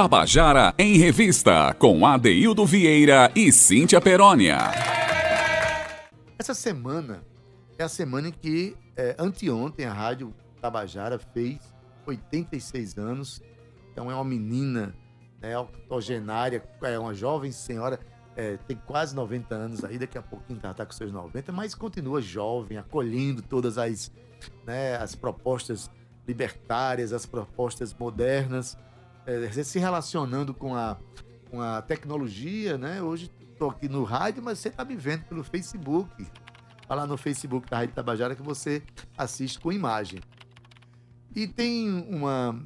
Tabajara em Revista, com Adeildo Vieira e Cíntia Perónia. Essa semana é a semana em que, é, anteontem, a Rádio Tabajara fez 86 anos. Então é uma menina né, octogenária, é uma jovem senhora, é, tem quase 90 anos aí, daqui a pouquinho está tá com seus 90, mas continua jovem, acolhendo todas as, né, as propostas libertárias, as propostas modernas é, se relacionando com a, com a tecnologia, né? Hoje estou aqui no rádio, mas você está me vendo pelo Facebook. Vai lá no Facebook da Rádio Tabajara que você assiste com imagem. E tem uma,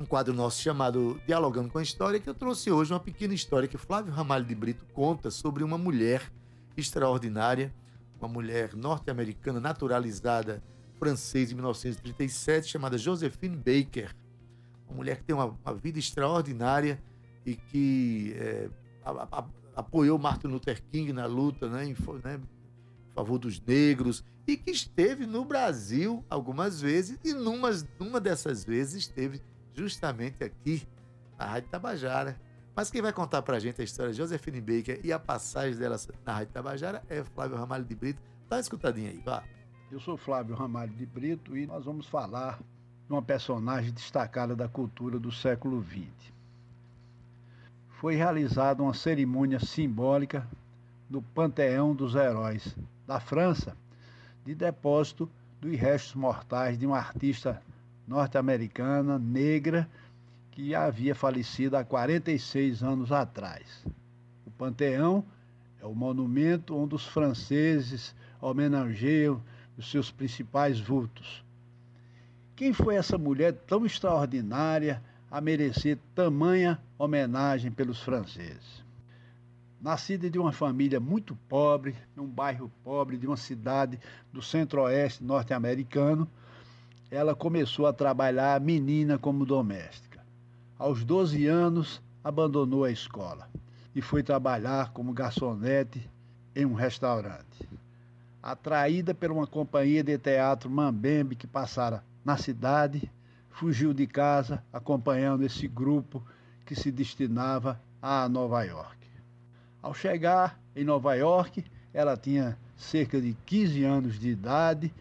um quadro nosso chamado Dialogando com a História, que eu trouxe hoje uma pequena história que Flávio Ramalho de Brito conta sobre uma mulher extraordinária, uma mulher norte-americana naturalizada francesa em 1937, chamada Josephine Baker uma mulher que tem uma, uma vida extraordinária e que é, a, a, apoiou Martin Luther King na luta né, em, né, em, favor dos negros e que esteve no Brasil algumas vezes e numa, numa dessas vezes esteve justamente aqui na Rádio Tabajara. Mas quem vai contar pra gente a história de Josefine Baker e a passagem dela na Rádio Tabajara é Flávio Ramalho de Brito. Dá uma escutadinha aí, vá. Eu sou Flávio Ramalho de Brito e nós vamos falar uma personagem destacada da cultura do século XX. Foi realizada uma cerimônia simbólica no Panteão dos Heróis da França de depósito dos restos mortais de uma artista norte-americana negra que havia falecido há 46 anos atrás. O Panteão é o monumento onde os franceses homenageiam os seus principais vultos, quem foi essa mulher tão extraordinária a merecer tamanha homenagem pelos franceses? Nascida de uma família muito pobre, num bairro pobre de uma cidade do centro-oeste norte-americano, ela começou a trabalhar menina como doméstica. Aos 12 anos, abandonou a escola e foi trabalhar como garçonete em um restaurante. Atraída por uma companhia de teatro Mambembe que passara na cidade, fugiu de casa acompanhando esse grupo que se destinava a Nova York. Ao chegar em Nova York, ela tinha cerca de 15 anos de idade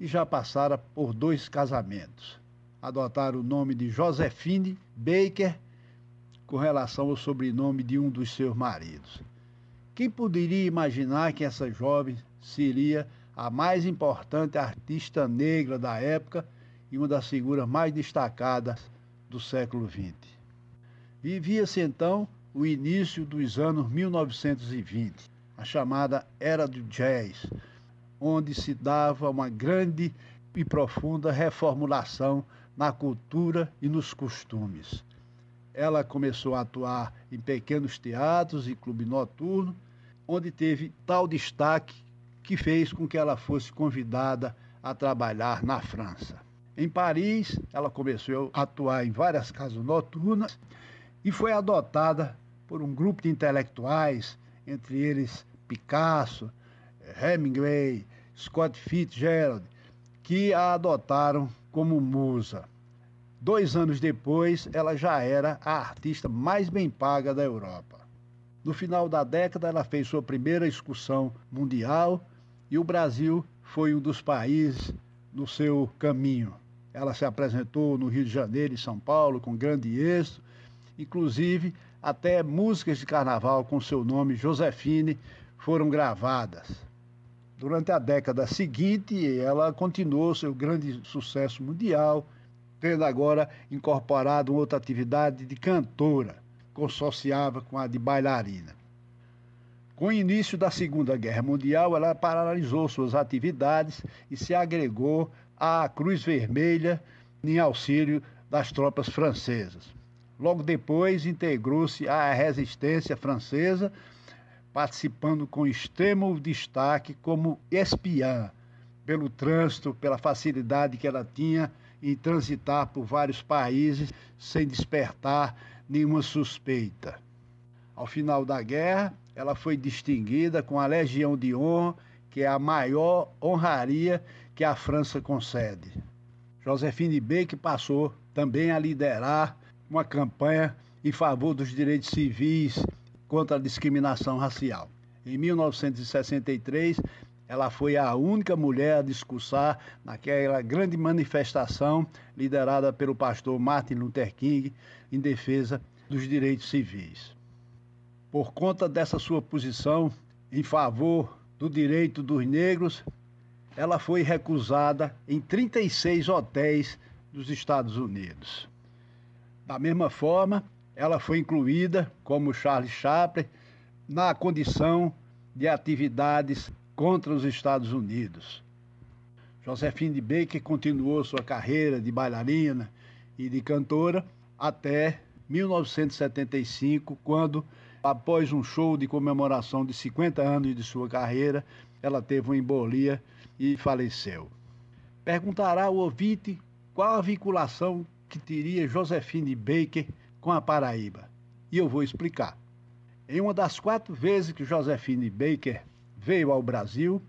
e já passara por dois casamentos. Adotaram o nome de Josephine Baker com relação ao sobrenome de um dos seus maridos. Quem poderia imaginar que essa jovem seria a mais importante artista negra da época e uma das figuras mais destacadas do século XX. Vivia-se então o início dos anos 1920, a chamada Era do Jazz, onde se dava uma grande e profunda reformulação na cultura e nos costumes. Ela começou a atuar em pequenos teatros e clube noturno, onde teve tal destaque que fez com que ela fosse convidada a trabalhar na França. Em Paris, ela começou a atuar em várias casas noturnas e foi adotada por um grupo de intelectuais, entre eles Picasso, Hemingway, Scott Fitzgerald, que a adotaram como musa. Dois anos depois, ela já era a artista mais bem paga da Europa. No final da década, ela fez sua primeira excursão mundial e o Brasil foi um dos países no seu caminho. Ela se apresentou no Rio de Janeiro e São Paulo com grande êxito, inclusive até músicas de carnaval com seu nome Josefine foram gravadas. Durante a década seguinte, ela continuou seu grande sucesso mundial, tendo agora incorporado outra atividade de cantora, consociava com a de bailarina. Com o início da Segunda Guerra Mundial, ela paralisou suas atividades e se agregou à Cruz Vermelha em auxílio das tropas francesas. Logo depois, integrou-se à resistência francesa, participando com extremo destaque como espiã, pelo trânsito, pela facilidade que ela tinha em transitar por vários países sem despertar nenhuma suspeita. Ao final da guerra, ela foi distinguida com a Legião de Honra, que é a maior honraria que a França concede. Josephine Baker passou também a liderar uma campanha em favor dos direitos civis contra a discriminação racial. Em 1963, ela foi a única mulher a discursar naquela grande manifestação liderada pelo pastor Martin Luther King em defesa dos direitos civis. Por conta dessa sua posição em favor do direito dos negros, ela foi recusada em 36 hotéis dos Estados Unidos. Da mesma forma, ela foi incluída, como Charles Chaplin, na condição de atividades contra os Estados Unidos. Josephine Baker continuou sua carreira de bailarina e de cantora até 1975, quando, após um show de comemoração de 50 anos de sua carreira, ela teve uma embolia e faleceu. Perguntará ao ouvinte qual a vinculação que teria Josephine Baker com a Paraíba. E eu vou explicar. Em uma das quatro vezes que Josephine Baker veio ao Brasil,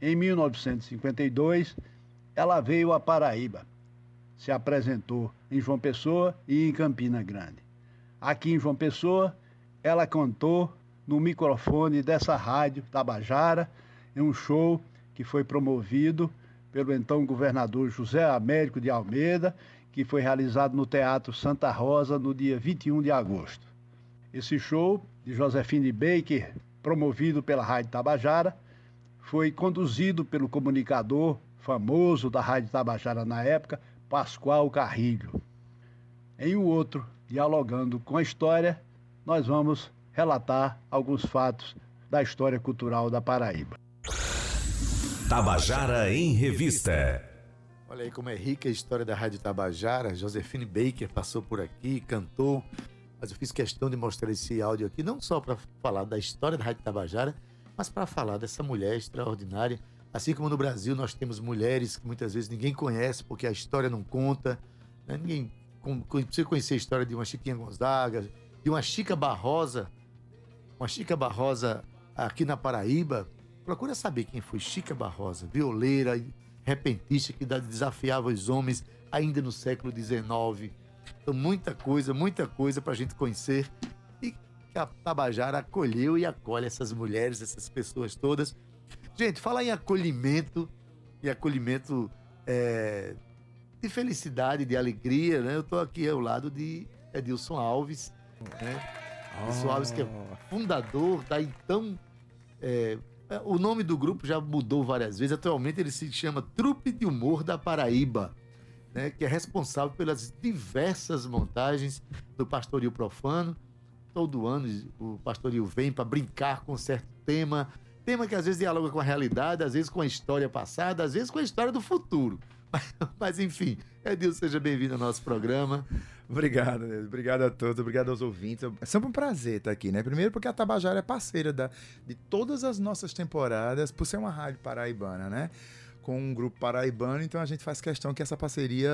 em 1952, ela veio à Paraíba. Se apresentou em João Pessoa e em Campina Grande. Aqui em João Pessoa, ela cantou no microfone dessa rádio Tabajara, em um show que foi promovido pelo então governador José Américo de Almeida, que foi realizado no Teatro Santa Rosa no dia 21 de agosto. Esse show de Josefine Baker, promovido pela Rádio Tabajara, foi conduzido pelo comunicador famoso da Rádio Tabajara na época, Pascoal Carrilho. Em um outro, dialogando com a história, nós vamos relatar alguns fatos da história cultural da Paraíba. Tabajara em Revista. Olha aí como é rica a história da Rádio Tabajara. Josefine Baker passou por aqui, cantou, mas eu fiz questão de mostrar esse áudio aqui, não só para falar da história da Rádio Tabajara, mas para falar dessa mulher extraordinária. Assim como no Brasil nós temos mulheres que muitas vezes ninguém conhece porque a história não conta. Né? Ninguém precisa conhecer a história de uma Chiquinha Gonzaga, de uma Chica Barrosa, uma Chica Barrosa aqui na Paraíba. Procura saber quem foi Chica Barrosa, violeira, repentista que desafiava os homens ainda no século XIX. Então, muita coisa, muita coisa para a gente conhecer. E a Tabajara acolheu e acolhe essas mulheres, essas pessoas todas. Gente, falar em acolhimento e acolhimento é, de felicidade, de alegria, né? Eu estou aqui ao lado de Edilson Alves, né? Edilson Alves que é oh. fundador da então é, o nome do grupo já mudou várias vezes. Atualmente ele se chama Trupe de Humor da Paraíba né, que é responsável pelas diversas montagens do pastoril profano. Todo ano o pastoril vem para brincar com certo tema, tema que às vezes dialoga com a realidade, às vezes com a história passada, às vezes com a história do futuro. Mas, enfim, Edilson, seja bem-vindo ao nosso programa. Obrigado, obrigado a todos, obrigado aos ouvintes. É sempre um prazer estar aqui, né? Primeiro porque a Tabajara é parceira da, de todas as nossas temporadas, por ser uma rádio paraibana, né? com um grupo paraibano, então a gente faz questão que essa parceria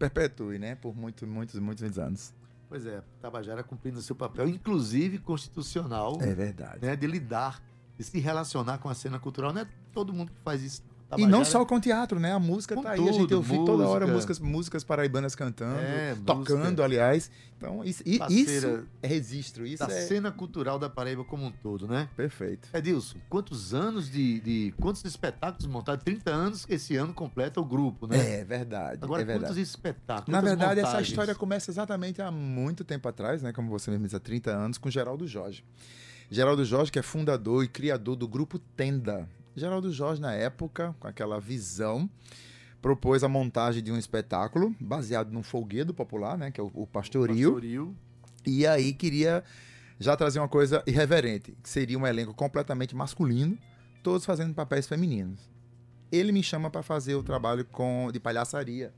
perpetue, né, por muitos, muitos, muitos anos. Pois é, Tabajara cumprindo o seu papel, inclusive constitucional. É verdade. Né, de lidar, de se relacionar com a cena cultural. Não é todo mundo que faz isso. Tabajara, e não só com teatro, né? A música com tá aí, tudo, a gente ouve toda hora músicas, músicas paraibanas cantando, é, tocando, música. aliás. Então, isso, isso é registro. Isso da é... cena cultural da Paraíba como um todo, né? Perfeito. Edilson, quantos anos de, de. Quantos espetáculos montados? 30 anos esse ano completa o grupo, né? É verdade. Agora, é verdade. quantos espetáculos? Na verdade, montagens? essa história começa exatamente há muito tempo atrás, né? Como você mesmo diz, há 30 anos, com Geraldo Jorge. Geraldo Jorge, que é fundador e criador do grupo Tenda. Geraldo Jorge, na época, com aquela visão, propôs a montagem de um espetáculo baseado num folguedo popular, né, que é o, o pastoril. pastoril. E aí queria já trazer uma coisa irreverente, que seria um elenco completamente masculino, todos fazendo papéis femininos. Ele me chama para fazer o trabalho com de palhaçaria,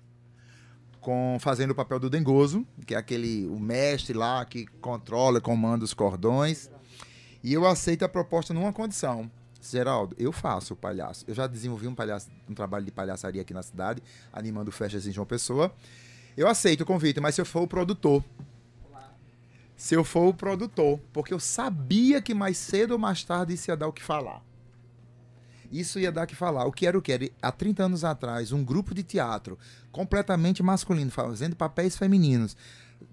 com fazendo o papel do Dengoso, que é aquele o mestre lá que controla, comanda os cordões. E eu aceito a proposta numa condição. Geraldo, eu faço o palhaço. Eu já desenvolvi um, palhaço, um trabalho de palhaçaria aqui na cidade, animando festas em João Pessoa. Eu aceito o convite, mas se eu for o produtor. Se eu for o produtor, porque eu sabia que mais cedo ou mais tarde isso ia dar o que falar. Isso ia dar o que falar. O que era o que? Era, há 30 anos atrás, um grupo de teatro completamente masculino, fazendo papéis femininos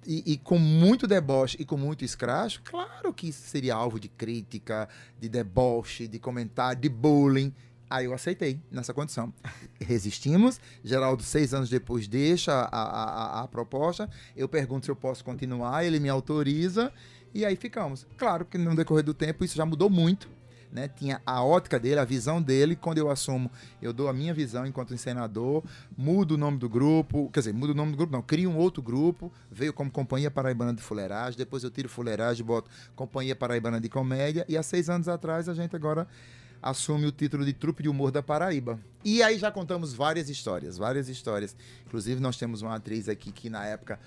e, e, com muito deboche e com muito escracho, claro que isso seria alvo de crítica, de deboche, de comentário, de bullying. Aí eu aceitei nessa condição. Resistimos. Geraldo, seis anos depois, deixa a, a, a, proposta. Eu pergunto se eu posso continuar, ele me autoriza e aí ficamos. Claro que no decorrer do tempo isso já mudou muito. Né? Tinha a ótica dele, a visão dele. Quando eu assumo, eu dou a minha visão enquanto encenador, mudo o nome do grupo, quer dizer, mudo o nome do grupo, não, crio um outro grupo, veio como Companhia Paraibana de Fuleiragem, depois eu tiro Fuleiragem, boto Companhia Paraibana de Comédia, e há seis anos atrás a gente agora assume o título de Trupe de Humor da Paraíba. E aí já contamos várias histórias, várias histórias. Inclusive, nós temos uma atriz aqui que na época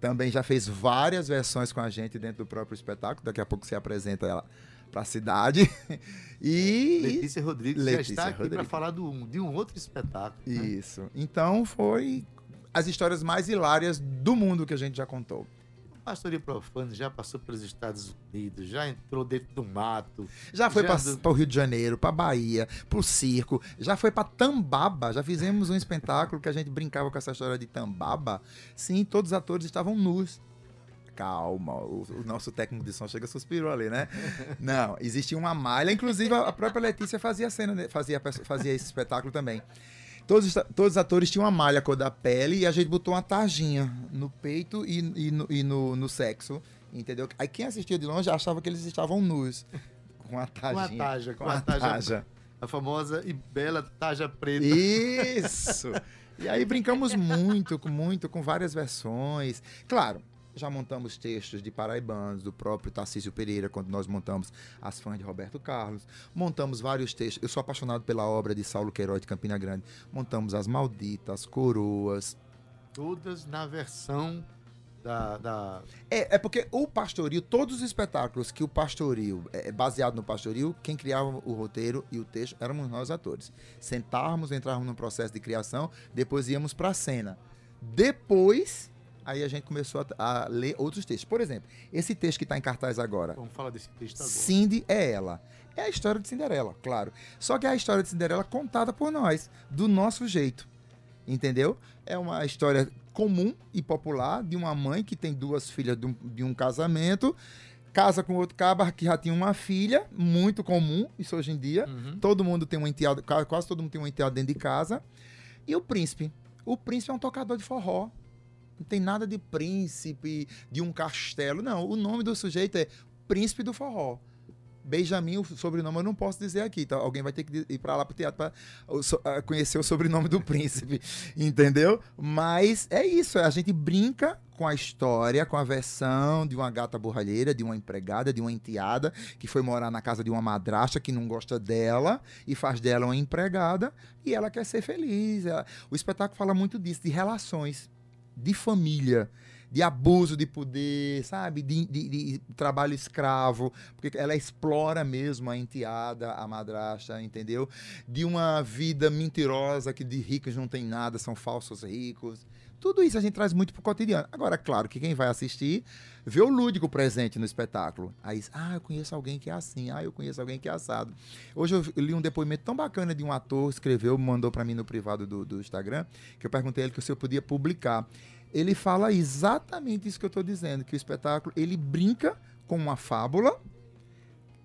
também já fez várias versões com a gente dentro do próprio espetáculo. Daqui a pouco se apresenta ela para a cidade. E Letícia Rodrigues Letícia já está aqui para falar do, de um outro espetáculo. Né? Isso. Então foi as histórias mais hilárias do mundo que a gente já contou. Pastoria Profano já passou pelos Estados Unidos, já entrou dentro do mato. Já foi para do... o Rio de Janeiro, para Bahia, para o circo, já foi para Tambaba. Já fizemos um espetáculo que a gente brincava com essa história de Tambaba. Sim, todos os atores estavam nus calma, o, o, nosso técnico de som chega suspirou ali, né? Não, existia uma malha, inclusive a própria Letícia fazia cena, fazia, fazia esse espetáculo também. Todos, todos os atores tinham uma malha cor da pele e a gente botou uma tarjinha no peito e, e, no, e no, no, sexo, entendeu? Aí quem assistia de longe achava que eles estavam nus. Com a tarjinha. Com a taja. Com, com a, taja, taja. A famosa e bela taja preta. Isso! E aí brincamos muito, com muito, com várias versões. Claro, já montamos textos de paraibanos, do próprio Tarcísio Pereira, quando nós montamos As Fãs de Roberto Carlos. Montamos vários textos. Eu sou apaixonado pela obra de Saulo Queiroz de Campina Grande. Montamos As Malditas, Coroas. Todas na versão da, da... É, é porque o pastoril, todos os espetáculos que o pastoril, é, é baseado no pastoril, quem criava o roteiro e o texto éramos nós atores. Sentávamos, entrávamos no processo de criação, depois íamos para a cena. Depois aí a gente começou a, a ler outros textos. Por exemplo, esse texto que está em cartaz agora. Vamos falar desse texto agora. Cindy é ela. É a história de Cinderela, claro. Só que é a história de Cinderela contada por nós, do nosso jeito. Entendeu? É uma história comum e popular de uma mãe que tem duas filhas de um, de um casamento casa com outro cabra que já tinha uma filha, muito comum, isso hoje em dia. Uhum. Todo mundo tem um enteado, quase todo mundo tem um enteado dentro de casa. E o príncipe. O príncipe é um tocador de forró. Não tem nada de príncipe, de um castelo. Não, o nome do sujeito é Príncipe do Forró. Benjamin, o sobrenome eu não posso dizer aqui, então alguém vai ter que ir para lá pro teatro para conhecer o sobrenome do príncipe, entendeu? Mas é isso, a gente brinca com a história, com a versão de uma gata borralheira, de uma empregada, de uma enteada que foi morar na casa de uma madrasta que não gosta dela e faz dela uma empregada e ela quer ser feliz. O espetáculo fala muito disso, de relações de família, de abuso de poder, sabe? De, de, de, trabalho escravo, porque ela explora mesmo a enteada, a madrasta, entendeu? De uma vida mentirosa que de ricos não tem nada, são falsos ricos. Tudo isso a gente traz muito pro cotidiano. Agora, claro que quem vai assistir vê o lúdico presente no espetáculo. Aí, ah, eu conheço alguém que é assim, ah, eu conheço alguém que é assado. Hoje eu li um depoimento tão bacana de um ator, escreveu, mandou para mim no privado do, do Instagram, que eu perguntei a ele que se eu podia publicar. Ele fala exatamente isso que eu estou dizendo, que o espetáculo ele brinca com uma fábula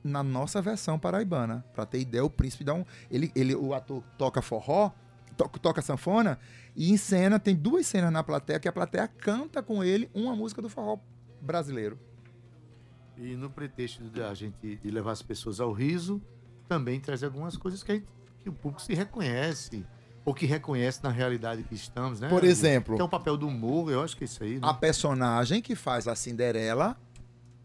na nossa versão paraibana. Para ter ideia, o príncipe dá um, ele, ele, o ator toca forró, to, toca sanfona e em cena tem duas cenas na plateia que a plateia canta com ele uma música do forró brasileiro. E no pretexto de a gente de levar as pessoas ao riso, também traz algumas coisas que, gente, que o público se reconhece ou que reconhece na realidade que estamos, né? Por exemplo, que é um papel do humor, eu acho que é isso aí. Né? A personagem que faz a Cinderela,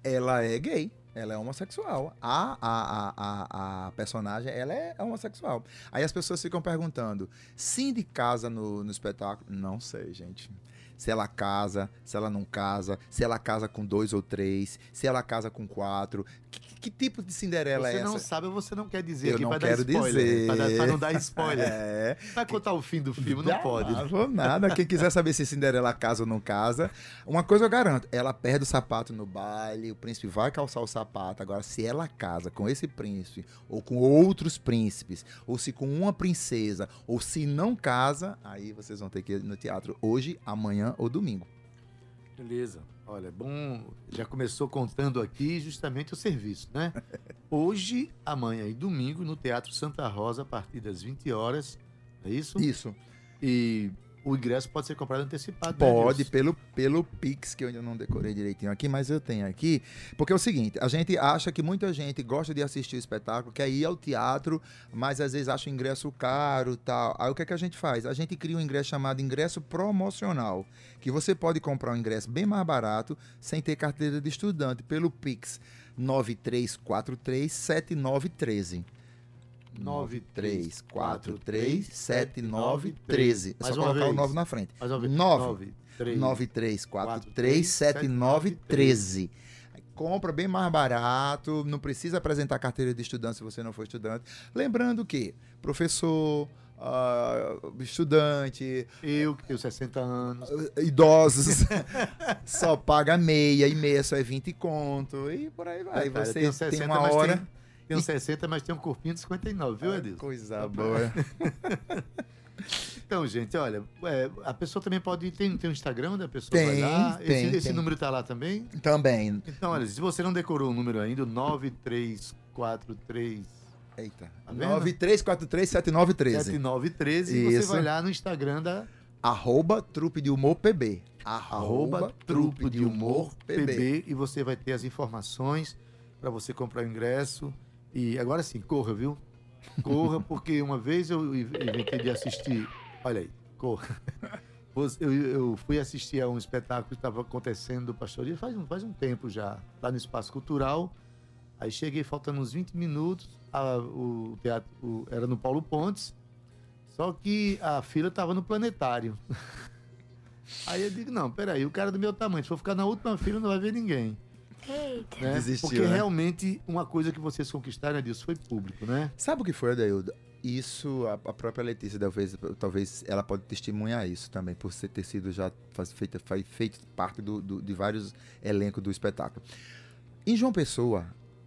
ela é gay. Ela é homossexual. A, a, a, a, personagem, ela é homossexual. Aí as pessoas ficam perguntando: Cindy casa no, no espetáculo? Não sei, gente se ela casa, se ela não casa, se ela casa com dois ou três, se ela casa com quatro. Que, que tipo de Cinderela você é essa? Você não sabe ou você não quer dizer eu aqui não pra quero dar spoiler. Dizer. Pra, pra, não dar spoiler. É. Vai contar o fim do filme, não, não pode. Não vou nada. Quem quiser saber se Cinderela casa ou não casa, uma coisa eu garanto: ela perde o sapato no baile, o príncipe vai calçar o sapato. Agora, se ela casa com esse príncipe, ou com outros príncipes, ou se com uma princesa, ou se não casa, aí vocês vão ter que ir no teatro hoje, amanhã ou domingo. Beleza. Olha, bom, já começou contando aqui justamente o serviço, né? Hoje, amanhã e domingo, no Teatro Santa Rosa, a partir das 20 horas. É isso? Isso. E o ingresso pode ser comprado antecipado. né, Pode, Nilson? pelo, pelo Pix, que eu ainda não decorei direitinho aqui, mas eu tenho aqui. Porque é o seguinte, a gente acha que muita gente gosta de assistir o espetáculo, quer ir ao teatro, mas às vezes acha o ingresso caro e tal. Aí o que, é que a gente faz? A gente cria um ingresso chamado ingresso promocional, que você pode comprar um ingresso bem mais barato, sem ter carteira de estudante, pelo Pix 93437913. 93437913. É só colocar o vez. 9 na frente. Mais uma vez. 9 9, 3. 93437913. Compra bem mais barato, não precisa apresentar carteira de estudante se você não for estudante. Lembrando que professor, ah, estudante, Eu, que tenho 60 anos. idosos, só paga meia, e meia só é 20 conto, e por aí vai. É, cara, você tem 60, uma hora. Tenho, tenho 60, mas tenho um corpinho de 59, viu, Edilson? Coisa boa. Então, gente, olha, é, a pessoa também pode. Tem, tem um Instagram da pessoa? Tem, vai lá. tem, esse, esse tem. número tá lá também? Também. Então, olha, se você não decorou o número ainda, o 9343 Eita. Tá vendo? 93437913. 7913 e você vai lá no Instagram da Arroba Trupe de Humor PB. arroba Trupe de Humor PB e você vai ter as informações para você comprar o ingresso. E agora sim, corra, viu? Corra, porque uma vez eu inventei de assistir. Olha aí, corra. Eu, eu fui assistir a um espetáculo que estava acontecendo do Pastoria faz, um- faz um tempo já, lá no Espaço Cultural. Aí cheguei faltando uns 20 minutos, a- o teatro o- era no Paulo Pontes, só que a fila estava no Planetário. Aí eu digo, não, peraí, o cara é do meu tamanho, se for ficar na última fila não vai ver ninguém. Eita. Né? Desistiu, Porque né? realmente uma coisa que vocês conquistaram, Adilson, foi público, né? Sabe o que foi, Adaildo? Isso, a, a própria Letícia, talvez, talvez ela pode testemunhar isso também, por ser, ter sido já faz, feita, faz, feito parte do, do- de vários elencos do espetáculo. Em João Pessoa,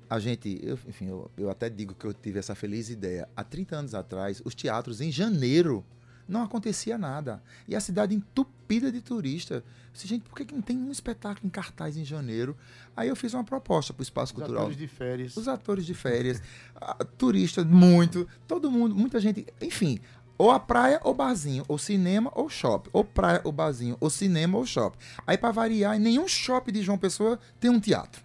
a gente, eu, enfim, eu, eu até digo que eu tive essa feliz ideia. Há 30 anos atrás, os teatros em janeiro não acontecia nada. E a cidade entupida de turistas. Disse, gente, por que, que não tem um espetáculo em cartaz em janeiro? Aí eu fiz uma proposta para o Espaço Os Cultural atores de férias. os atores de férias, a- turistas, muito, todo mundo, muita gente, enfim, ou a praia ou barzinho, ou cinema ou shopping, ou praia ou barzinho, ou cinema ou shopping. Aí pra variar, em nenhum shopping de João Pessoa tem um teatro.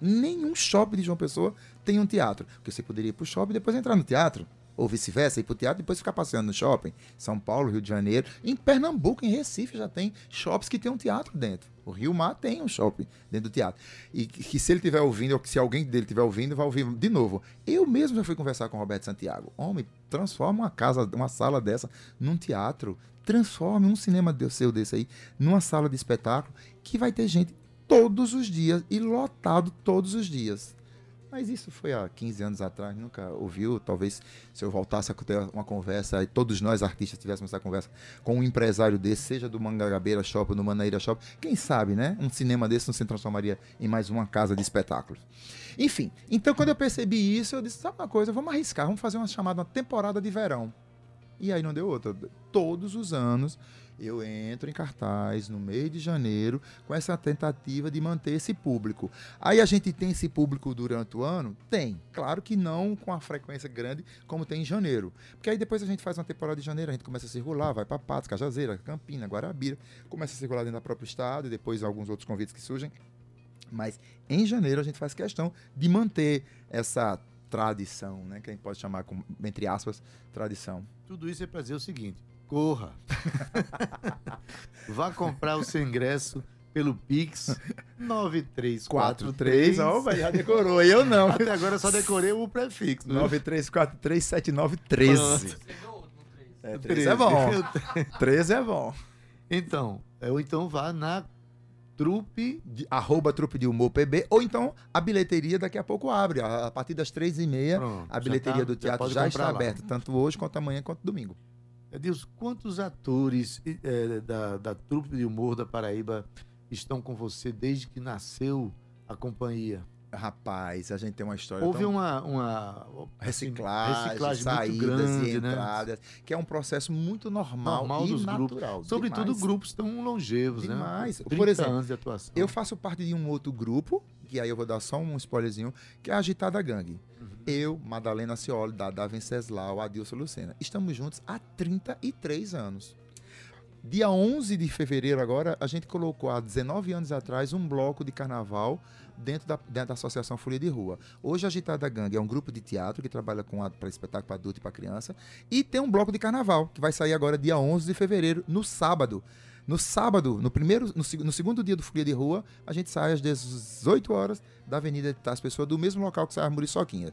Nenhum shopping de João Pessoa tem um teatro, porque você poderia ir pro shopping e depois entrar no teatro. Ou vice-versa, ir pro teatro depois ficar passeando no shopping. São Paulo, Rio de Janeiro. Em Pernambuco, em Recife, já tem shops que tem um teatro dentro. O Rio Mar tem um shopping dentro do teatro. E que, se ele estiver ouvindo, ou que se alguém dele estiver ouvindo, vai ouvir de novo. Eu mesmo já fui conversar com o Roberto Santiago. Homem, transforma uma casa, uma sala dessa num teatro. Transforme um cinema seu desse aí numa sala de espetáculo que vai ter gente todos os dias e lotado todos os dias. Mas isso foi há 15 anos atrás, nunca ouviu. Talvez se eu voltasse a ter uma conversa e todos nós artistas tivéssemos essa conversa com um empresário desse, seja do Mangabeira Shopping ou do Manaíra Shopping, quem sabe, né? Um cinema desse não se transformaria em mais uma casa de espetáculos. Enfim, então quando eu percebi isso, eu disse: sabe uma coisa, vamos arriscar, vamos fazer uma chamada uma temporada de verão. E aí não deu outra. Todos os anos eu entro em cartaz no mês de janeiro com essa tentativa de manter esse público. Aí a gente tem esse público durante o ano? Tem. Claro que não com a frequência grande como tem em janeiro. Porque aí depois a gente faz uma temporada de janeiro, a gente começa a circular, vai para Patos, Cajazeira, Campina, Guarabira, começa a circular dentro do próprio estado e depois alguns outros convites que surgem. Mas em janeiro a gente faz questão de manter essa tradição, né, que a gente pode chamar com, entre aspas, tradição. Tudo isso é para dizer o seguinte: corra. Vá comprar o seu ingresso pelo Pix 9343. já decorou, eu não. Até agora só decorei o prefixo. né? 93437913. É, 13 é bom. 13 é bom. Então, é, ou então vá na trupe. De, arroba trupe de humor PB, ou então a bilheteria daqui a pouco abre. A, a partir das três e meia, Pronto, a já bilheteria tá- do teatro já, comprar está aberta, tanto hoje, quanto amanhã, quanto domingo. Deus, quantos atores eh, da, da trupe de humor da Paraíba estão com você desde que nasceu a companhia? Rapaz, a gente tem uma história Houve tão... uma, uma assim, reciclagem, reciclagem saídas muito grande, e né? entradas, que é um processo muito normal, Normal e dos natural. Sobretudo demais. grupos tão longevos, Demais. né? Por 30 exemplo, anos de atuação. Eu faço parte de um outro grupo, que aí eu vou dar só um spoilerzinho, que é a Agitada Gangue. Uhum. Eu, Madalena Cioli, Dada Venceslau, Adilson Lucena. Estamos juntos há 33 anos. Dia 11 de fevereiro agora, a gente colocou há 19 anos atrás um bloco de carnaval dentro da, dentro da Associação Folha de Rua. Hoje Agitada Gangue é um grupo de teatro que trabalha com para espetáculo para adulto e para criança e tem um bloco de carnaval que vai sair agora dia 11 de fevereiro, no sábado. No sábado, no primeiro, no, no segundo dia do Folia de Rua, a gente sai às 18 horas da Avenida de Tassi Pessoa, do mesmo local que sai a Muriçoquinha.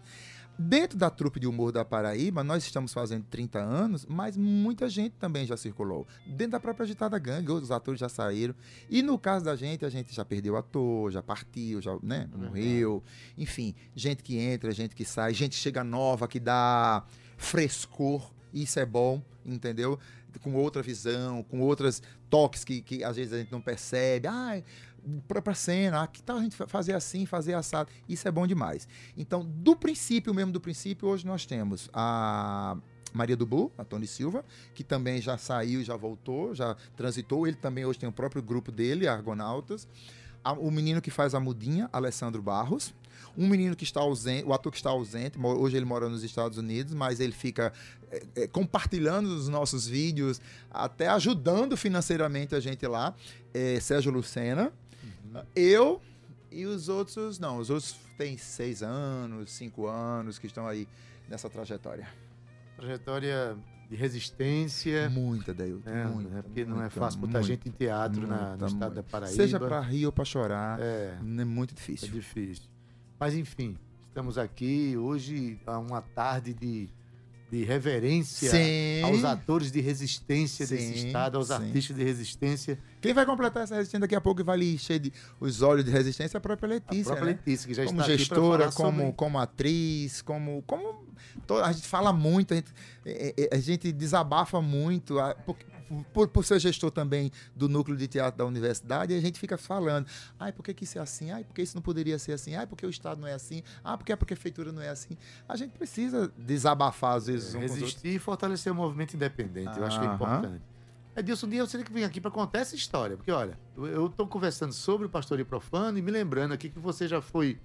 Dentro da trupe de humor da Paraíba, nós estamos fazendo 30 anos, mas muita gente também já circulou. Dentro da própria agitada gangue, outros atores já saíram. E no caso da gente, a gente já perdeu ator, já partiu, já né, morreu. Enfim, gente que entra, gente que sai, gente que chega nova, que dá frescor. Isso é bom, entendeu? Com outra visão, com outros toques que, que às vezes a gente não percebe. Ai, pra cena, ah, que tal a gente fa- fazer assim, fazer assado? Isso é bom demais. Então, do princípio mesmo, do princípio, hoje nós temos a Maria do Bu, a Tony Silva, que também já saiu, já voltou, já transitou. Ele também hoje tem o próprio grupo dele, Argonautas. O menino que faz a mudinha, Alessandro Barros. Um menino que está ausente, o ator que está ausente, hoje ele mora nos Estados Unidos, mas ele fica é, é, compartilhando os nossos vídeos, até ajudando financeiramente a gente lá. É, Sérgio Lucena. Eu e os outros, não, os outros têm seis anos, cinco anos que estão aí nessa trajetória. Trajetória de resistência. Muita, Dail. né? muita, né? Porque não é muita, fácil botar muita, gente em teatro na- no muita, estado muita. da Paraíba. Seja para rir ou para chorar, É, é muito é difícil. difícil. Mas enfim, estamos aqui hoje a uma tarde de, de reverência Sim. aos atores de resistência desse Sim, estado, aos sim. artistas de resistência. Quem vai completar essa resistência daqui a pouco e vai lhe encher de, os olhos de resistência é a própria A Letícia. própria né? Letícia, que já como está gestora, como, sobre- como atriz, como. como to- a gente fala muito, a gente, é, é, a gente desabafa muito. a- por, por, por ser gestor também do núcleo de teatro da universidade, a gente fica falando. Ai, por que, que isso é assim? Ai, por que isso não poderia ser assim? Ai, porque o Estado não é assim? Ah, porque a prefeitura não é assim? A gente precisa desabafar, às vezes, um resistir e fortalecer o movimento independente. Eu acho que é importante. Edilson, um dia você tem que vir aqui para contar essa história. Porque, olha, eu estou conversando sobre o pastoreio profano e me lembrando aqui que você já foi,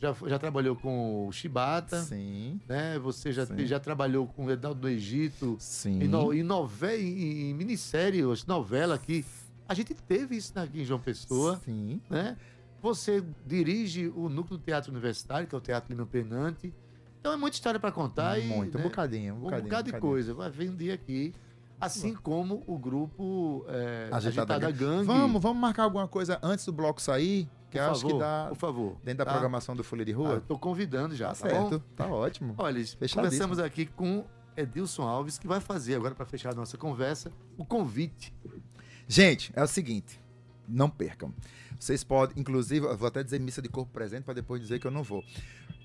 já, já trabalhou com o Chibata, Sim, né? Você já, Sim. já trabalhou com o Edaldo do Egito, sim. em, no, em, nove, em, em minissérie, novela aqui. A gente teve isso aqui em João Pessoa, Sim. né? Você dirige o núcleo do Teatro Universitário, que é o Teatro Lima Penante. Então é muita história para contar. e, Muito, um né, bocadinho, um um bocadinho. bocado de bocadinho. coisa. Vai vir um dia aqui. Assim como o grupo é, Agitada Agitada, Gangue. Vamos, vamos marcar alguma coisa antes do bloco sair, que eu acho favor, que dá Por favor. dentro da tá? programação do Folha de Ah, Rua. eu tô convidando já, tá tá, certo, bom? tá ótimo. Olha, conversamos aqui com Edilson Alves, que vai fazer agora, para fechar a nossa conversa, o convite. Gente, é o seguinte, não percam. Vocês podem, inclusive, eu vou até dizer missa de corpo presente para depois dizer que eu não vou.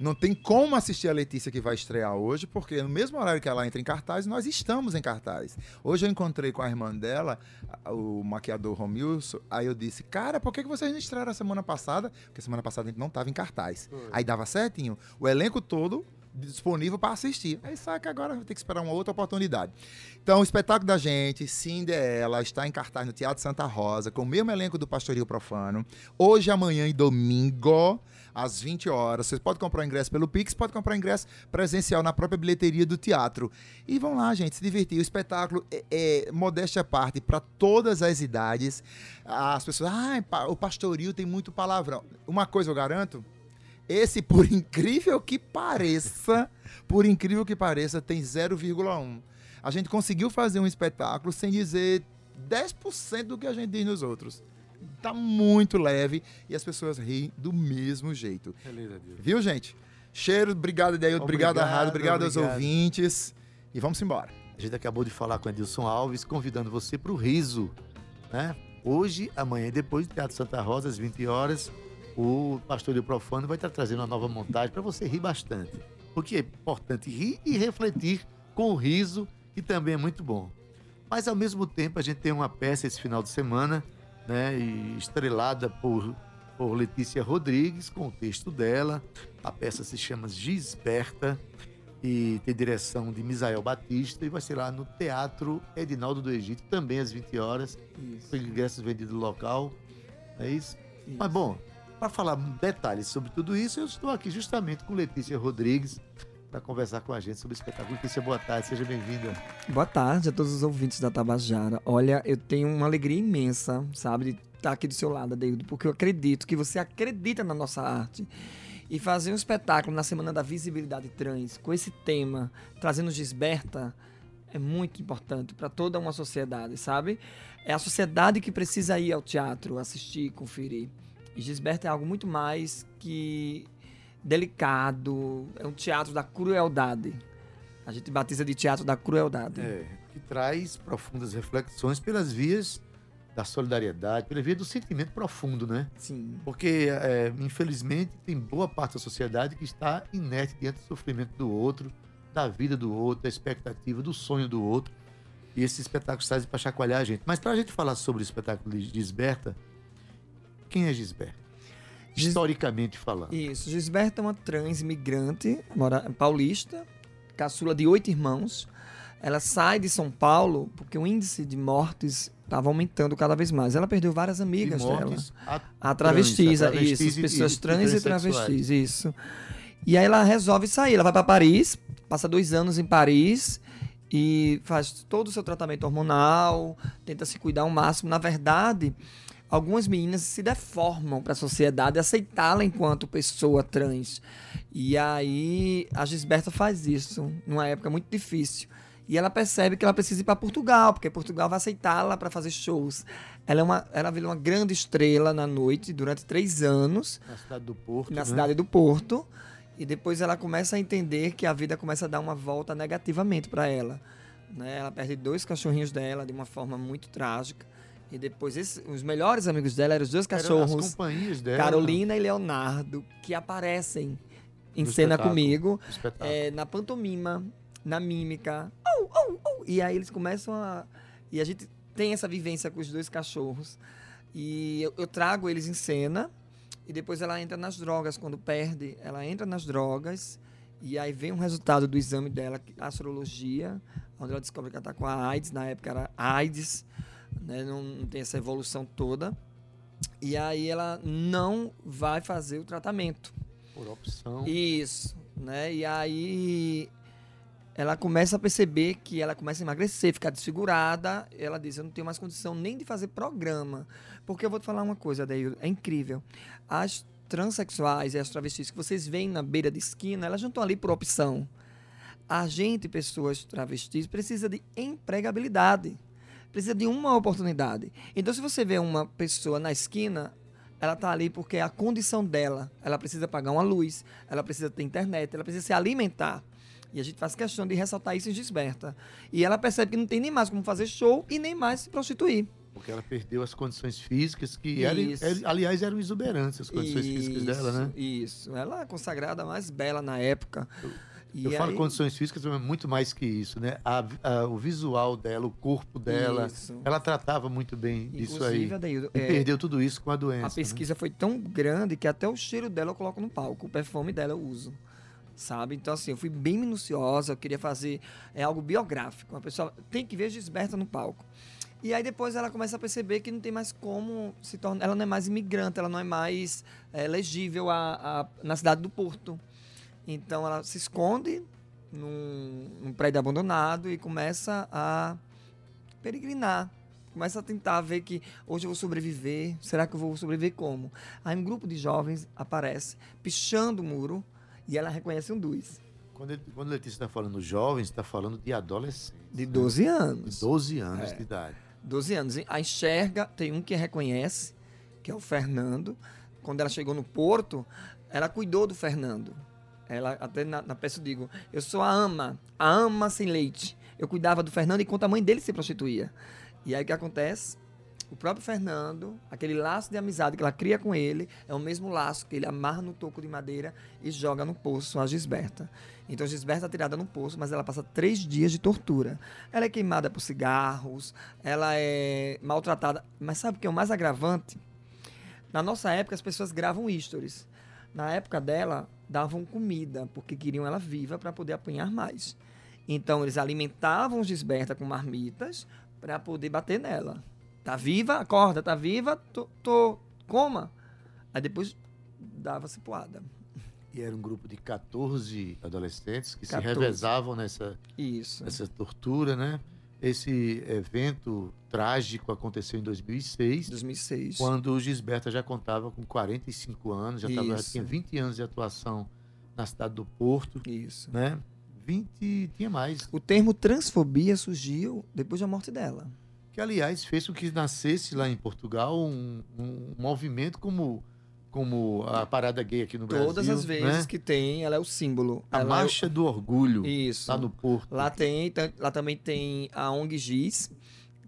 Não tem como assistir a Letícia que vai estrear hoje, porque no mesmo horário que ela entra em cartaz, nós estamos em cartaz. Hoje eu encontrei com a irmã dela, o maquiador Romilson, aí eu disse, cara, por que que vocês não estrearam a semana passada? Porque semana passada a gente não estava em cartaz. Aí dava certinho. O elenco todo disponível para assistir. Aí sabe que agora vai ter que esperar uma outra oportunidade. Então, o espetáculo da gente, Cinderela, está em cartaz no Teatro Santa Rosa, com o mesmo elenco do Pastorio Profano. Hoje, amanhã e domingo, às 20 horas. Vocês podem comprar ingresso pelo Pix, pode comprar ingresso presencial na própria bilheteria do teatro. E vão lá, gente, se divertir. O espetáculo é, é modéstia à parte, para todas as idades. As pessoas, ah, o pastoril tem muito palavrão. Uma coisa eu garanto, esse, por incrível que pareça, por incrível que pareça, tem 0,1. A gente conseguiu fazer um espetáculo sem dizer 10% do que a gente diz nos outros. Tá muito leve e as pessoas riem do mesmo jeito. Beleza, Deus. Viu, gente? Cheiro, obrigado, Deildo, obrigado, à Obrigado, rádio, obrigado, aos obrigado. ouvintes. E vamos embora. A gente acabou de falar com Edilson Alves, convidando você para o riso. Né? Hoje, amanhã e depois, Teatro Santa Rosa, às 20 horas, o Pastorio Profano vai estar trazendo uma nova montagem para você rir bastante. Porque é importante rir e refletir com o riso, que também é muito bom. Mas, ao mesmo tempo, a gente tem uma peça esse final de semana, né, estrelada por, por Letícia Rodrigues, com o texto dela. A peça se chama Gisberta e tem direção de Misael Batista e vai ser lá no Teatro Edinaldo do Egito, também às 20 horas. Isso. Ingressos vendidos no local. É isso? isso. Mas bom, para falar detalhes sobre tudo isso, eu estou aqui justamente com Letícia Rodrigues para conversar com a gente sobre o espetáculo. Letícia, boa tarde, seja bem-vinda. Boa tarde a todos os ouvintes da Tabajara. Olha, eu tenho uma alegria imensa, sabe, de estar aqui do seu lado, Adeildo, porque eu acredito que você acredita na nossa arte. E fazer um espetáculo na Semana da Visibilidade Trans com esse tema, trazendo Gisberta, é muito importante para toda uma sociedade, sabe? É a sociedade que precisa ir ao teatro, assistir, conferir. Gisberta é algo muito mais que delicado, é um teatro da crueldade. A gente batiza de teatro da crueldade. É, que traz profundas reflexões pelas vias da solidariedade, pela via do sentimento profundo, né? Sim. Porque, é, infelizmente, tem boa parte da sociedade que está inerte diante do sofrimento do outro, da vida do outro, da expectativa, do sonho do outro. E esse espetáculo traz para chacoalhar a gente. Mas para a gente falar sobre o espetáculo de Gisberta, quem é Gisberta? Gis... Historicamente falando. Isso. Gisberta é uma trans imigrante mora, paulista, caçula de oito irmãos. Ela sai de São Paulo porque o índice de mortes estava aumentando cada vez mais. Ela perdeu várias amigas dela. A, a travestis, trans, a travestis isso, as pessoas e, trans e, e travestis, isso. E aí ela resolve sair, ela vai para Paris, passa dois anos em Paris e faz todo o seu tratamento hormonal, tenta se cuidar ao máximo. Na verdade, algumas meninas se deformam para a sociedade aceitá-la enquanto pessoa trans. E aí a Gisberta faz isso numa época muito difícil. E ela percebe que ela precisa ir para Portugal, porque Portugal vai aceitá-la para fazer shows. Ela é uma, ela uma grande estrela na noite durante três anos. Na cidade do Porto. Na né? cidade do Porto. E depois ela começa a entender que a vida começa a dar uma volta negativamente para ela. Né? Ela perde dois cachorrinhos dela de uma forma muito trágica. E depois esse, os melhores amigos dela eram os dois cachorros. Carolina e Leonardo, que aparecem em cena comigo é, na pantomima, na mímica. Oh, oh, oh. E aí eles começam a. E a gente tem essa vivência com os dois cachorros. E eu, eu trago eles em cena. E depois ela entra nas drogas. Quando perde, ela entra nas drogas. E aí vem um resultado do exame dela, a astrologia, onde ela descobre que ela está com a AIDS. Na época era AIDS. Né? Não, não tem essa evolução toda. E aí ela não vai fazer o tratamento. Por opção. Isso. Né? E aí ela começa a perceber que ela começa a emagrecer, ficar desfigurada. Ela diz: Eu não tenho mais condição nem de fazer programa. Porque eu vou te falar uma coisa, daí é incrível. As transexuais e as travestis que vocês veem na beira de esquina, elas não estão ali por opção. A gente, pessoas travestis, precisa de empregabilidade. Precisa de uma oportunidade. Então, se você vê uma pessoa na esquina, ela está ali porque é a condição dela. Ela precisa pagar uma luz, ela precisa ter internet, ela precisa se alimentar. E a gente faz questão de ressaltar isso em Gisberta. E ela percebe que não tem nem mais como fazer show e nem mais se prostituir. Porque ela perdeu as condições físicas, que eram, aliás eram exuberantes as condições isso, físicas dela, né? Isso. Ela é consagrada mais bela na época. Eu, eu falo condições físicas, mas muito mais que isso, né? A, a, o visual dela, o corpo dela, isso. ela tratava muito bem disso aí. Adeildo, e é, perdeu tudo isso com a doença. A pesquisa né? foi tão grande que até o cheiro dela eu coloco no palco, o perfume dela eu uso sabe? Então, assim, eu fui bem minuciosa, eu queria fazer é, algo biográfico. Uma pessoa tem que ver Gisberta no palco. E aí depois ela começa a perceber que não tem mais como se tornar. Ela não é mais imigrante, ela não é mais é, legível a, a, na cidade do Porto. Então ela se esconde num, num prédio abandonado e começa a peregrinar. Começa a tentar ver que hoje eu vou sobreviver. Será que eu vou sobreviver como? Aí um grupo de jovens aparece, pichando o muro, e ela reconhece um dos. Quando, ele, quando Letícia está falando jovens, está falando de adolescentes. De 12 né? anos. De 12 anos é. de idade. 12 anos. A enxerga, tem um que reconhece, que é o Fernando. Quando ela chegou no Porto, ela cuidou do Fernando. Ela, até na, na peça eu digo, eu sou a ama, a ama sem leite. Eu cuidava do Fernando enquanto a mãe dele se prostituía. E aí o que acontece? o próprio Fernando, aquele laço de amizade que ela cria com ele, é o mesmo laço que ele amarra no toco de madeira e joga no poço a Gisberta. Então Gisberta é tirada no poço, mas ela passa três dias de tortura. Ela é queimada por cigarros, ela é maltratada. Mas sabe o que é o mais agravante? Na nossa época, as pessoas gravam stories. Na época dela, davam comida, porque queriam ela viva para poder apanhar mais. Então, eles alimentavam Gisberta com marmitas para poder bater nela. Tá viva? Acorda, tá viva? Tô, tô, coma. Aí depois dava cipuada. E era um grupo de 14 adolescentes que 14. se revezavam nessa, Isso. nessa tortura, né? Esse evento trágico aconteceu em 2006, 2006. quando o Gisberta já contava com 45 anos, já, tava, já tinha 20 anos de atuação na cidade do Porto, Isso. né? 20, tinha mais. O termo transfobia surgiu depois da morte dela. Que, aliás, fez com que nascesse lá em Portugal um, um movimento como, como a parada gay aqui no Brasil. Todas as vezes né? que tem, ela é o símbolo. A Ela é o- Marcha do Orgulho, Isso. lá no Porto. Lá tem, lá também tem a ONG Giz,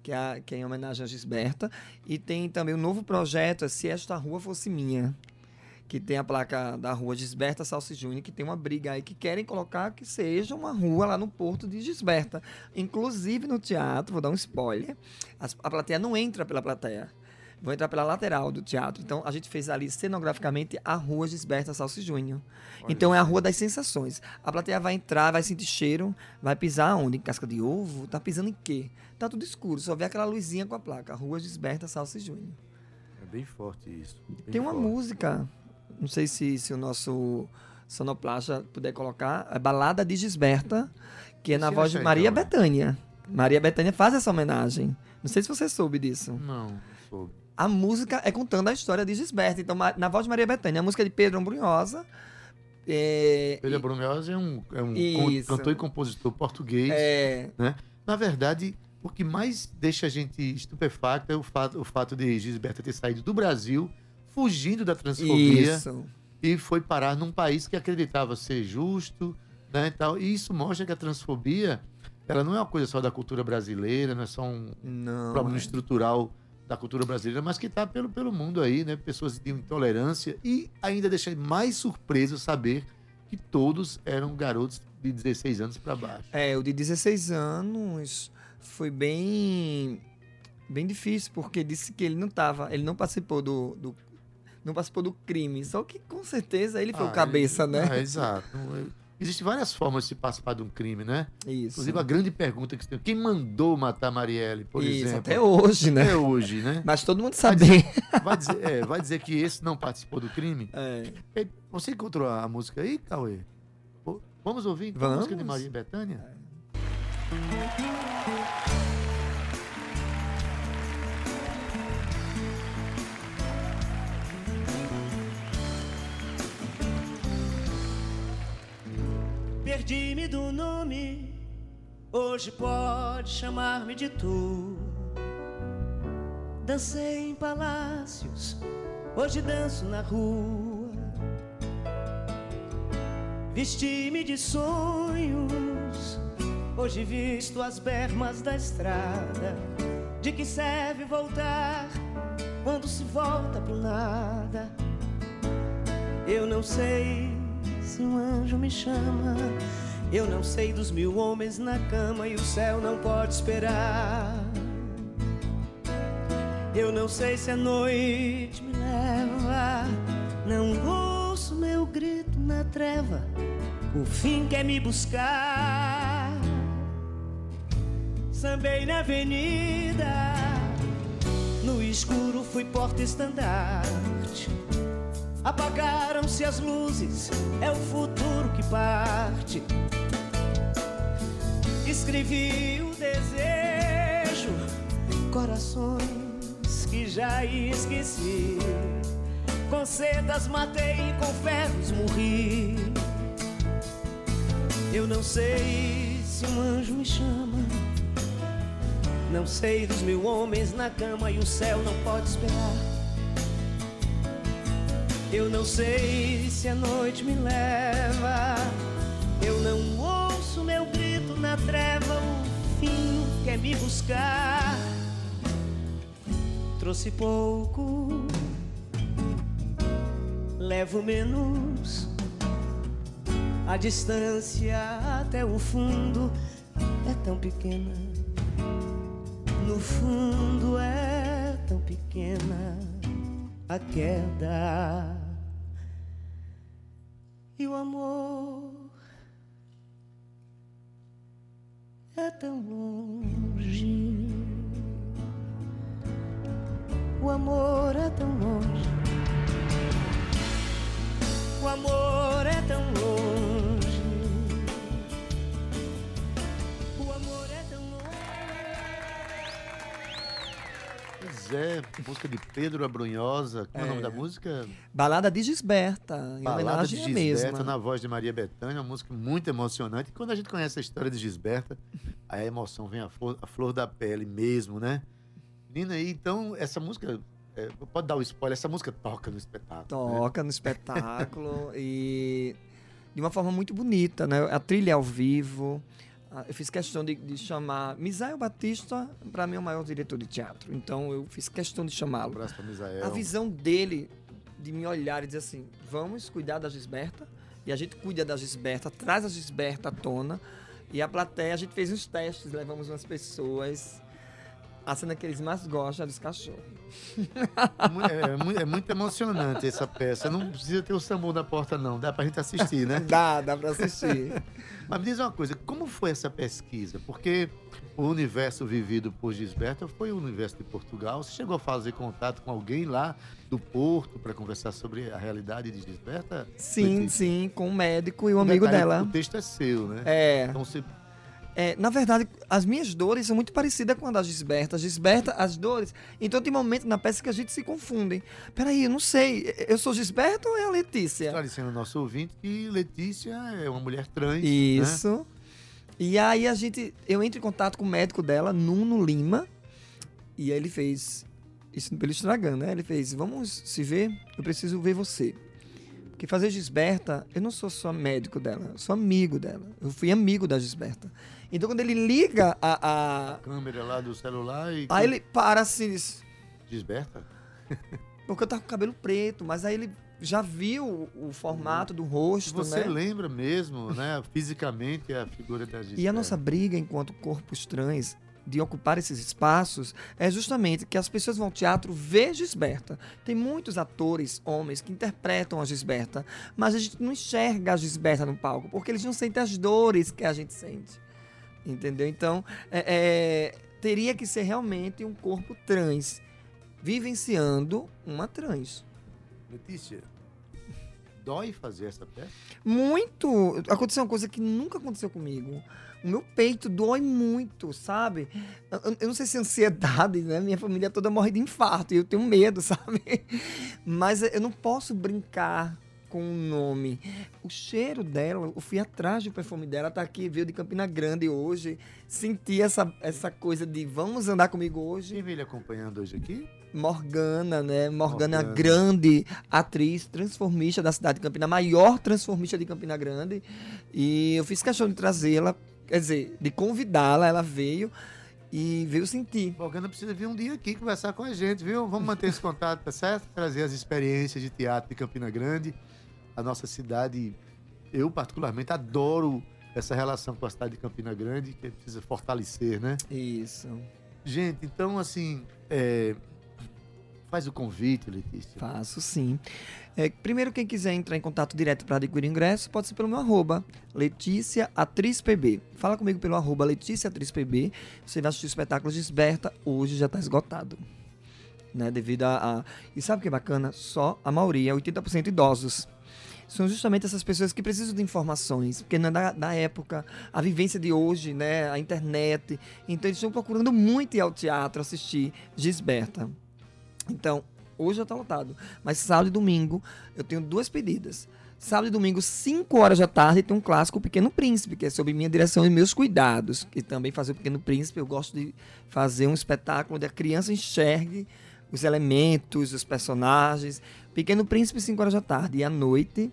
que é, a- que é em homenagem a Gisberta, e tem também o novo projeto, é Se Esta Rua Fosse Minha, que tem a placa da rua Gisberta Salsi Júnior, que tem uma briga aí que querem colocar que seja uma rua lá no Porto de Gisberta. Inclusive no teatro, vou dar um spoiler, as- a plateia não entra pela plateia. Vou entrar pela lateral do teatro. Então, a gente fez ali, cenograficamente, a rua Gisberta Salsi Júnior. Então, é a rua das sensações. A plateia vai entrar, vai sentir cheiro, vai pisar onde? Em casca de ovo? Tá pisando em quê? Tá tudo escuro, só vê aquela luzinha com a placa. Rua Gisberta Salsi Júnior. É bem forte isso. bem Tem uma forte. música, não sei se, se o nosso sonoplasta puder colocar, é Balada de Gisberta, que é na voz de Maria então, né? Bethânia. Maria Bethânia faz essa homenagem. Não sei se você soube disso. Não, não soube. A música é contando a história de Gisberta. Então, na voz de Maria Bethânia, a música é de Pedro Brunhosa. É, Pedro e- Brunhosa é um, é um Isso. cantor e compositor português. é, Na verdade, o que mais deixa a gente estupefacto é o fato, o fato de Gisberta ter saído do Brasil, fugindo da transfobia, isso. e foi parar num país que acreditava ser justo, né, e tal. E isso mostra que a transfobia, ela não é uma coisa só da cultura brasileira, não é só um Não. problema é. estrutural da cultura brasileira, mas que está pelo, pelo mundo aí, né? Pessoas de intolerância e ainda deixa mais surpreso saber que todos eram garotos de 16 anos para baixo. É, o de 16 anos foi bem bem difícil, porque disse que ele não tava, ele não participou do, do- não participou do crime, só que com certeza ele foi o Ah, cabeça, ele- né? Ah, exato. Existem várias formas de se participar de um crime, né? Isso. Inclusive a grande pergunta que se tem, quem mandou matar Marielle, por Isso, exemplo? até hoje, né? Até hoje, né? Mas todo mundo sabe. Vai dizer, é, vai dizer que esse não participou do crime? É. Ei, Você encontrou a música aí, Cauê? Vamos ouvir então, a Vamos. música de Maria Bethânia? Perdi-me do nome, hoje pode chamar-me de tu. Dancei em palácios, hoje danço na rua. Vesti-me de sonhos, hoje visto as bermas da estrada. De que serve voltar quando se volta pro nada? Eu não sei se um anjo me chama. Eu não sei dos mil homens na cama e o céu não pode esperar. Eu não sei se a noite me leva. Não ouço meu grito na treva. O fim quer me buscar. Sambei na avenida. No escuro fui porta-estandarte. Apagaram-se as luzes, é o futuro que parte. Escrevi o desejo, corações que já esqueci. Com sedas matei e com ferros morri. Eu não sei se um anjo me chama. Não sei dos mil homens na cama e o céu não pode esperar. Eu não sei se a noite me leva. Eu não ouço meu grito na treva. O fim quer me buscar. Trouxe pouco, levo menos. A distância até o fundo é tão pequena. No fundo é tão pequena a queda. E o amor é tão longe. O amor é tão longe. O amor Pois é, música de Pedro Abrunhosa. Como é, o nome da música? Balada de Gisberta, em Balada de homenagem à Gisberta, mesma. na voz de Maria Bethânia, uma música muito emocionante. E quando a gente conhece a história de Gisberta, aí a emoção vem a flor, a flor da pele mesmo, né? Menina, então, essa música, é, pode dar o spoiler, essa música toca no espetáculo. né? Toca no espetáculo e de uma forma muito bonita, né? A trilha é ao vivo. Ah, Eu fiz questão de, de chamar Misael Batista, para mim é o maior diretor de teatro. Então eu fiz questão de Um chamá-lo. Misael. A visão dele de me olhar e dizer assim: vamos cuidar da Gisberta. E a gente cuida da Gisberta, traz a Gisberta à tona. E a plateia, a gente fez uns testes, levamos umas pessoas. A cena que eles mais gostam é dos cachorros. Mu- É, mu- é muito emocionante essa peça. Não precisa ter o sambão da porta, não. Dá pra gente assistir, né? Dá, dá pra assistir. Mas me diz uma coisa, como foi essa pesquisa? Porque o universo vivido por Gisberta foi o universo de Portugal. Você chegou a fazer contato com alguém lá do Porto para conversar sobre a realidade de Gisberta? Sim, sim, com um médico e um Um amigo dela. O texto é seu, né? É, Então você é, na verdade, as minhas dores são muito parecidas com a da Gisberta. A Gisberta, as dores. Então tem momento na peça que a gente se confunde. Peraí, eu não sei. Eu sou Gisberta ou é a Letícia? esclarecendo ao nosso ouvinte que Letícia é uma mulher trans. Né? Isso. E aí a gente. Eu entro em contato com o médico dela, Nuno Lima. E aí ele fez. Isso pelo Instagram, né? Ele fez: Vamos se ver? Eu preciso ver você. Porque fazer Gisberta, eu não sou só médico dela, eu sou amigo dela. Eu fui amigo da Gisberta. Então quando ele liga a. a... Câmera lá do celular e. Aí ele para assim, diz, Gisberta? porque eu tava com cabelo preto, mas aí ele já viu o, o formato do rosto, Você né? lembra mesmo, né? Fisicamente a figura da Gisberta. E a nossa briga enquanto corpos trans de ocupar esses espaços é justamente que as pessoas vão ao teatro ver Gisberta. Tem muitos atores, homens, que interpretam a Gisberta, mas a gente não enxerga a Gisberta no palco, porque eles não sentem as dores que a gente sente. Entendeu? Então, é- é, teria que ser realmente um corpo trans, vivenciando uma trans. Letícia, dói fazer essa peça? Muito. Aconteceu uma coisa que nunca aconteceu comigo. O meu peito dói muito, sabe? Eu, eu não sei se é ansiedade, né? Minha família toda morre de infarto e eu tenho medo, sabe? Mas eu não posso brincar com o nome. O cheiro dela, eu fui atrás do perfume dela, tá aqui, veio de Campina Grande hoje. Senti essa, essa coisa de vamos andar comigo hoje. Quem vem lhe acompanhando hoje aqui? Morgana, né? Morgana, Morgana. grande atriz, transformista da cidade de Campina, a maior transformista de Campina Grande. E eu fiz questão de trazê-la, quer dizer, de convidá-la, ela veio e veio sentir. Morgana precisa vir um dia aqui conversar com a gente, viu? Vamos manter esse contato, tá certo? Trazer as experiências de teatro de Campina Grande. A nossa cidade, eu particularmente adoro essa relação com a cidade de Campina Grande, que precisa fortalecer, né? Isso. Gente, então, assim, é, faz o convite, Letícia. Faço sim. É, primeiro, quem quiser entrar em contato direto para adquirir ingresso, pode ser pelo meu arroba, Letícia Atriz PB. Fala comigo pelo arroba Letícia Atriz PB. Você vai assistir o espetáculo Desperta, hoje já está esgotado. Né, devido a, a- E sabe o que é bacana? Só a maioria, 80% idosos. São justamente essas pessoas que precisam de informações, porque não é da, da época, a vivência de hoje, né, a internet. Então eles estão procurando muito ir ao teatro assistir Gisberta. Então, hoje já tá lotado. Mas sábado e domingo eu tenho duas pedidas. Sábado e domingo, 5 horas da tarde, tem um clássico O Pequeno Príncipe, que é sobre minha direção e meus cuidados. E também fazer o Pequeno Príncipe, eu gosto de fazer um espetáculo onde a criança enxergue os elementos, os personagens. Pequeno Príncipe, 5 horas da tarde. E à noite,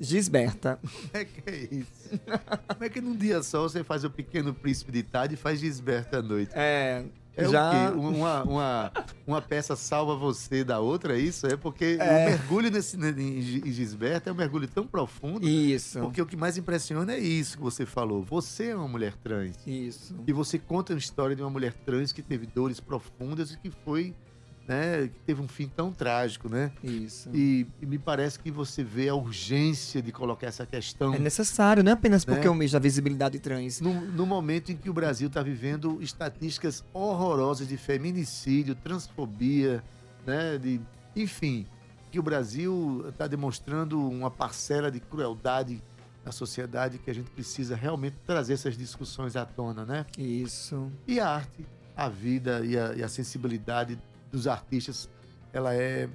Gisberta. Como é que é isso? Como é que num dia só você faz o Pequeno Príncipe de tarde e faz Gisberta à noite? É, É já... o quê? Uma, uma, uma peça salva você da outra, é isso? É porque É. o mergulho nesse, Gi- em Gisberta é um mergulho tão profundo, Isso, porque o que mais impressiona é isso que você falou. Você é uma mulher trans. isso. E você conta a história de uma mulher trans que teve dores profundas e que foi né, que teve um fim tão trágico, né? Isso. E, e me parece que você vê a urgência de colocar essa questão É necessário, não é apenas porque Né? é o mês da visibilidade trans. no, no momento em que o Brasil está vivendo estatísticas horrorosas de feminicídio, transfobia, né, de, enfim, que o Brasil está demonstrando uma parcela de crueldade na sociedade que a gente precisa realmente trazer essas discussões à tona, né? Isso. E a arte, a vida e a, e a sensibilidade dos artistas, ela é,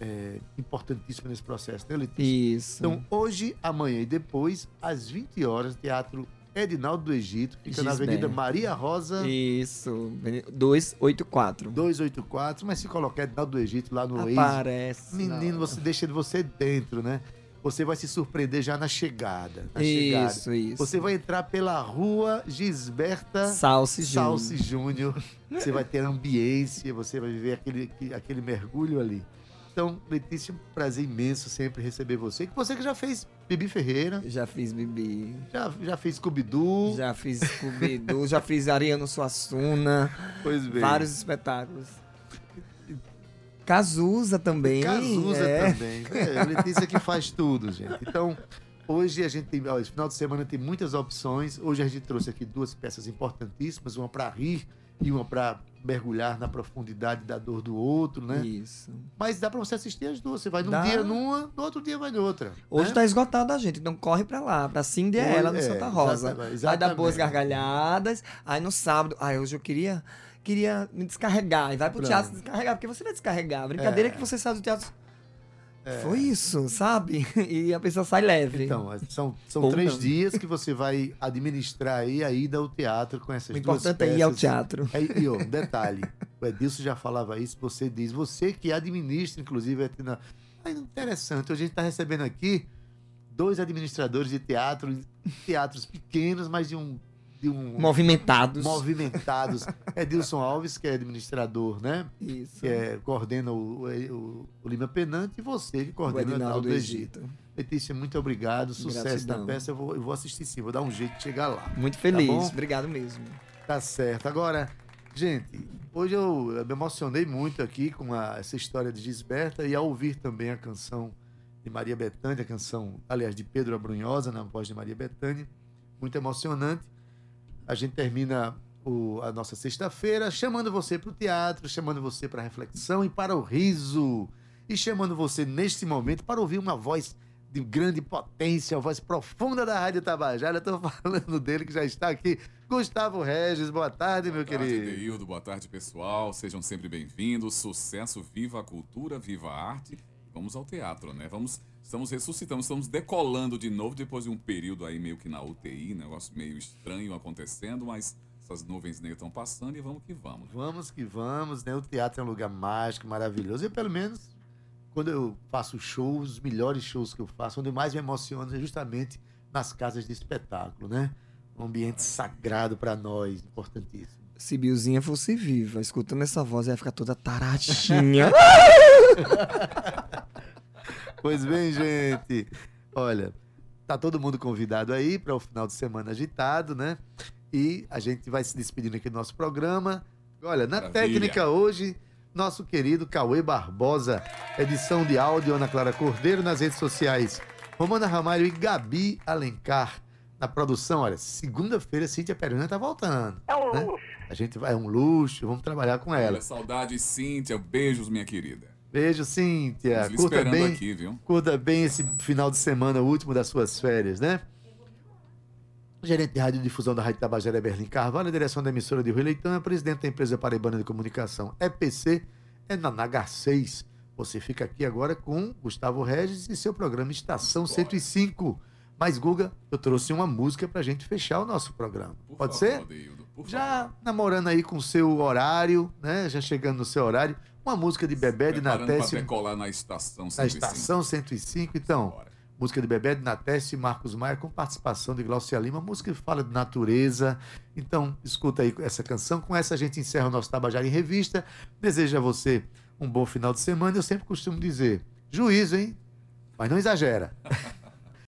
é importantíssima nesse processo, né, Letícia? Isso. Então, hoje, amanhã e depois, às 20 horas, Teatro Edinaldo do Egito, fica na Gisbert. Avenida Maria Rosa, Isso. 284. 284, mas se colocar Edinaldo do Egito lá no Waze, Aparece. menino, não. você deixa você dentro, né? Você vai se surpreender já na chegada. Na chegada. Isso, isso. Você vai entrar pela rua Gisberta Salsi Júnior. Salsi Júnior. Você vai ter ambiência, você vai viver aquele, aquele mergulho ali. Então, Letícia, um prazer imenso sempre receber você. Que você que já fez Bibi Ferreira, Já fiz Bibi. já, já fez Scooby-Doo. Já fiz Scooby-Doo, já fiz Ariano Suassuna. Pois bem. Vários espetáculos. Cazuza também. Cazuza é. também. É, Letícia que faz tudo, gente. Então, hoje a gente tem. Ó, esse final de semana tem muitas opções. Hoje a gente trouxe aqui duas peças importantíssimas: uma para rir e uma para mergulhar na profundidade da dor do outro, né? Isso. Mas dá para você assistir as duas. Você vai num Dá. dia numa, no outro dia vai noutra. Hoje né? tá esgotado a gente, então corre pra lá, pra Cindy é ela no é, Santa Rosa. exatamente, Vai dar boas gargalhadas. Aí no sábado, ai, hoje eu queria queria me descarregar. E vai pro Pronto. teatro descarregar, porque você vai descarregar. A brincadeira é, É. que você sai do teatro. Foi isso, sabe? E a pessoa sai leve. Então, são, são Ou três não. dias que você vai administrar aí a ida ao teatro com essas o duas importante é peças. ir ao teatro. É, e ó, um detalhe, o Edilson já falava isso, você diz, você que administra, inclusive, é na- Aí, interessante, hoje a gente está recebendo aqui dois administradores de teatro, teatros pequenos, mas de um, de um Movimentados. movimentados. Edilson Alves, que é administrador, né? Isso. Que é, coordena o, o, o Lima Penante, e você que coordena o Edinaldo do Egito. Letícia, muito obrigado. Sucesso Gratidão. na peça. Eu vou, eu vou assistir sim, vou dar um jeito de chegar lá. Muito feliz. bom? Obrigado mesmo. Tá certo. Agora, gente, hoje eu, eu me emocionei muito aqui com a- essa história de Gisberta e ao ouvir também a canção de Maria Bethânia, a canção, aliás, de Pedro Abrunhosa, na voz de Maria Bethânia. Muito emocionante. A gente termina o- a nossa sexta-feira chamando você para o teatro, chamando você para a reflexão e para o riso. E chamando você neste momento para ouvir uma voz de grande potência, a voz profunda da Rádio Tabajara. Estou falando dele que já está aqui. Gustavo Regis, boa tarde, meu Boa tarde, querido. Deildo. Boa tarde, pessoal. Sejam sempre bem-vindos. Sucesso, viva a cultura, viva a arte. Vamos ao teatro, né? Vamos, estamos ressuscitando, estamos decolando de novo depois de um período aí meio que na UTI, negócio meio estranho acontecendo, mas essas nuvens negras estão passando e vamos que vamos. Vamos que vamos, né? O teatro é um lugar mágico, maravilhoso. Eu, pelo menos, quando eu faço shows, os melhores shows que eu faço, onde eu mais me emociono é justamente nas casas de espetáculo, né? Um ambiente sagrado para nós, importantíssimo. Se Biozinha fosse viva, escutando essa voz, ela ia ficar toda taradinha. Pois bem, gente. Olha, tá todo mundo convidado aí para o final de semana agitado, né? E a gente vai se despedindo aqui do nosso programa. Olha, na Maravilha. técnica hoje, nosso querido Cauê Barbosa, edição de áudio Ana Clara Cordeiro nas redes sociais. Romana Ramalho e Gabi Alencar na produção. Olha, segunda-feira Cíntia Peruna tá voltando. É um luxo. A gente vai, é um luxo, vamos trabalhar com ela. Olha, saudade, Cíntia. Beijos, minha querida. Beijo, Cíntia. Curta bem. aqui, viu? Curta bem esse final de semana, o último das suas férias, né? Gerente de radiodifusão da Rádio Tabajara é Berlim Carvalho, a direção da emissora de Rui Leitão, é presidente da empresa Paraibana de Comunicação, EPC, é na NH6. Você fica aqui agora com Gustavo Regis e seu programa Estação 105. Mas, Guga, eu trouxe uma música pra gente fechar o nosso programa. Por Pode favor, ser? Deildo, Já namorando aí com o seu horário, né? Já chegando no seu horário. Uma música de Bebé de Preparando pra Natécio decolar na estação na 105. estação 105. Então, Bora. música de Bebé de Natécio e Marcos Maia, com participação de Glaucia Lima, música que fala de natureza. Então, escuta aí essa canção. Com essa a gente encerra o nosso Tabajara em Revista. Desejo a você um bom final de semana. Eu sempre costumo dizer, juízo, hein? Mas não exagera.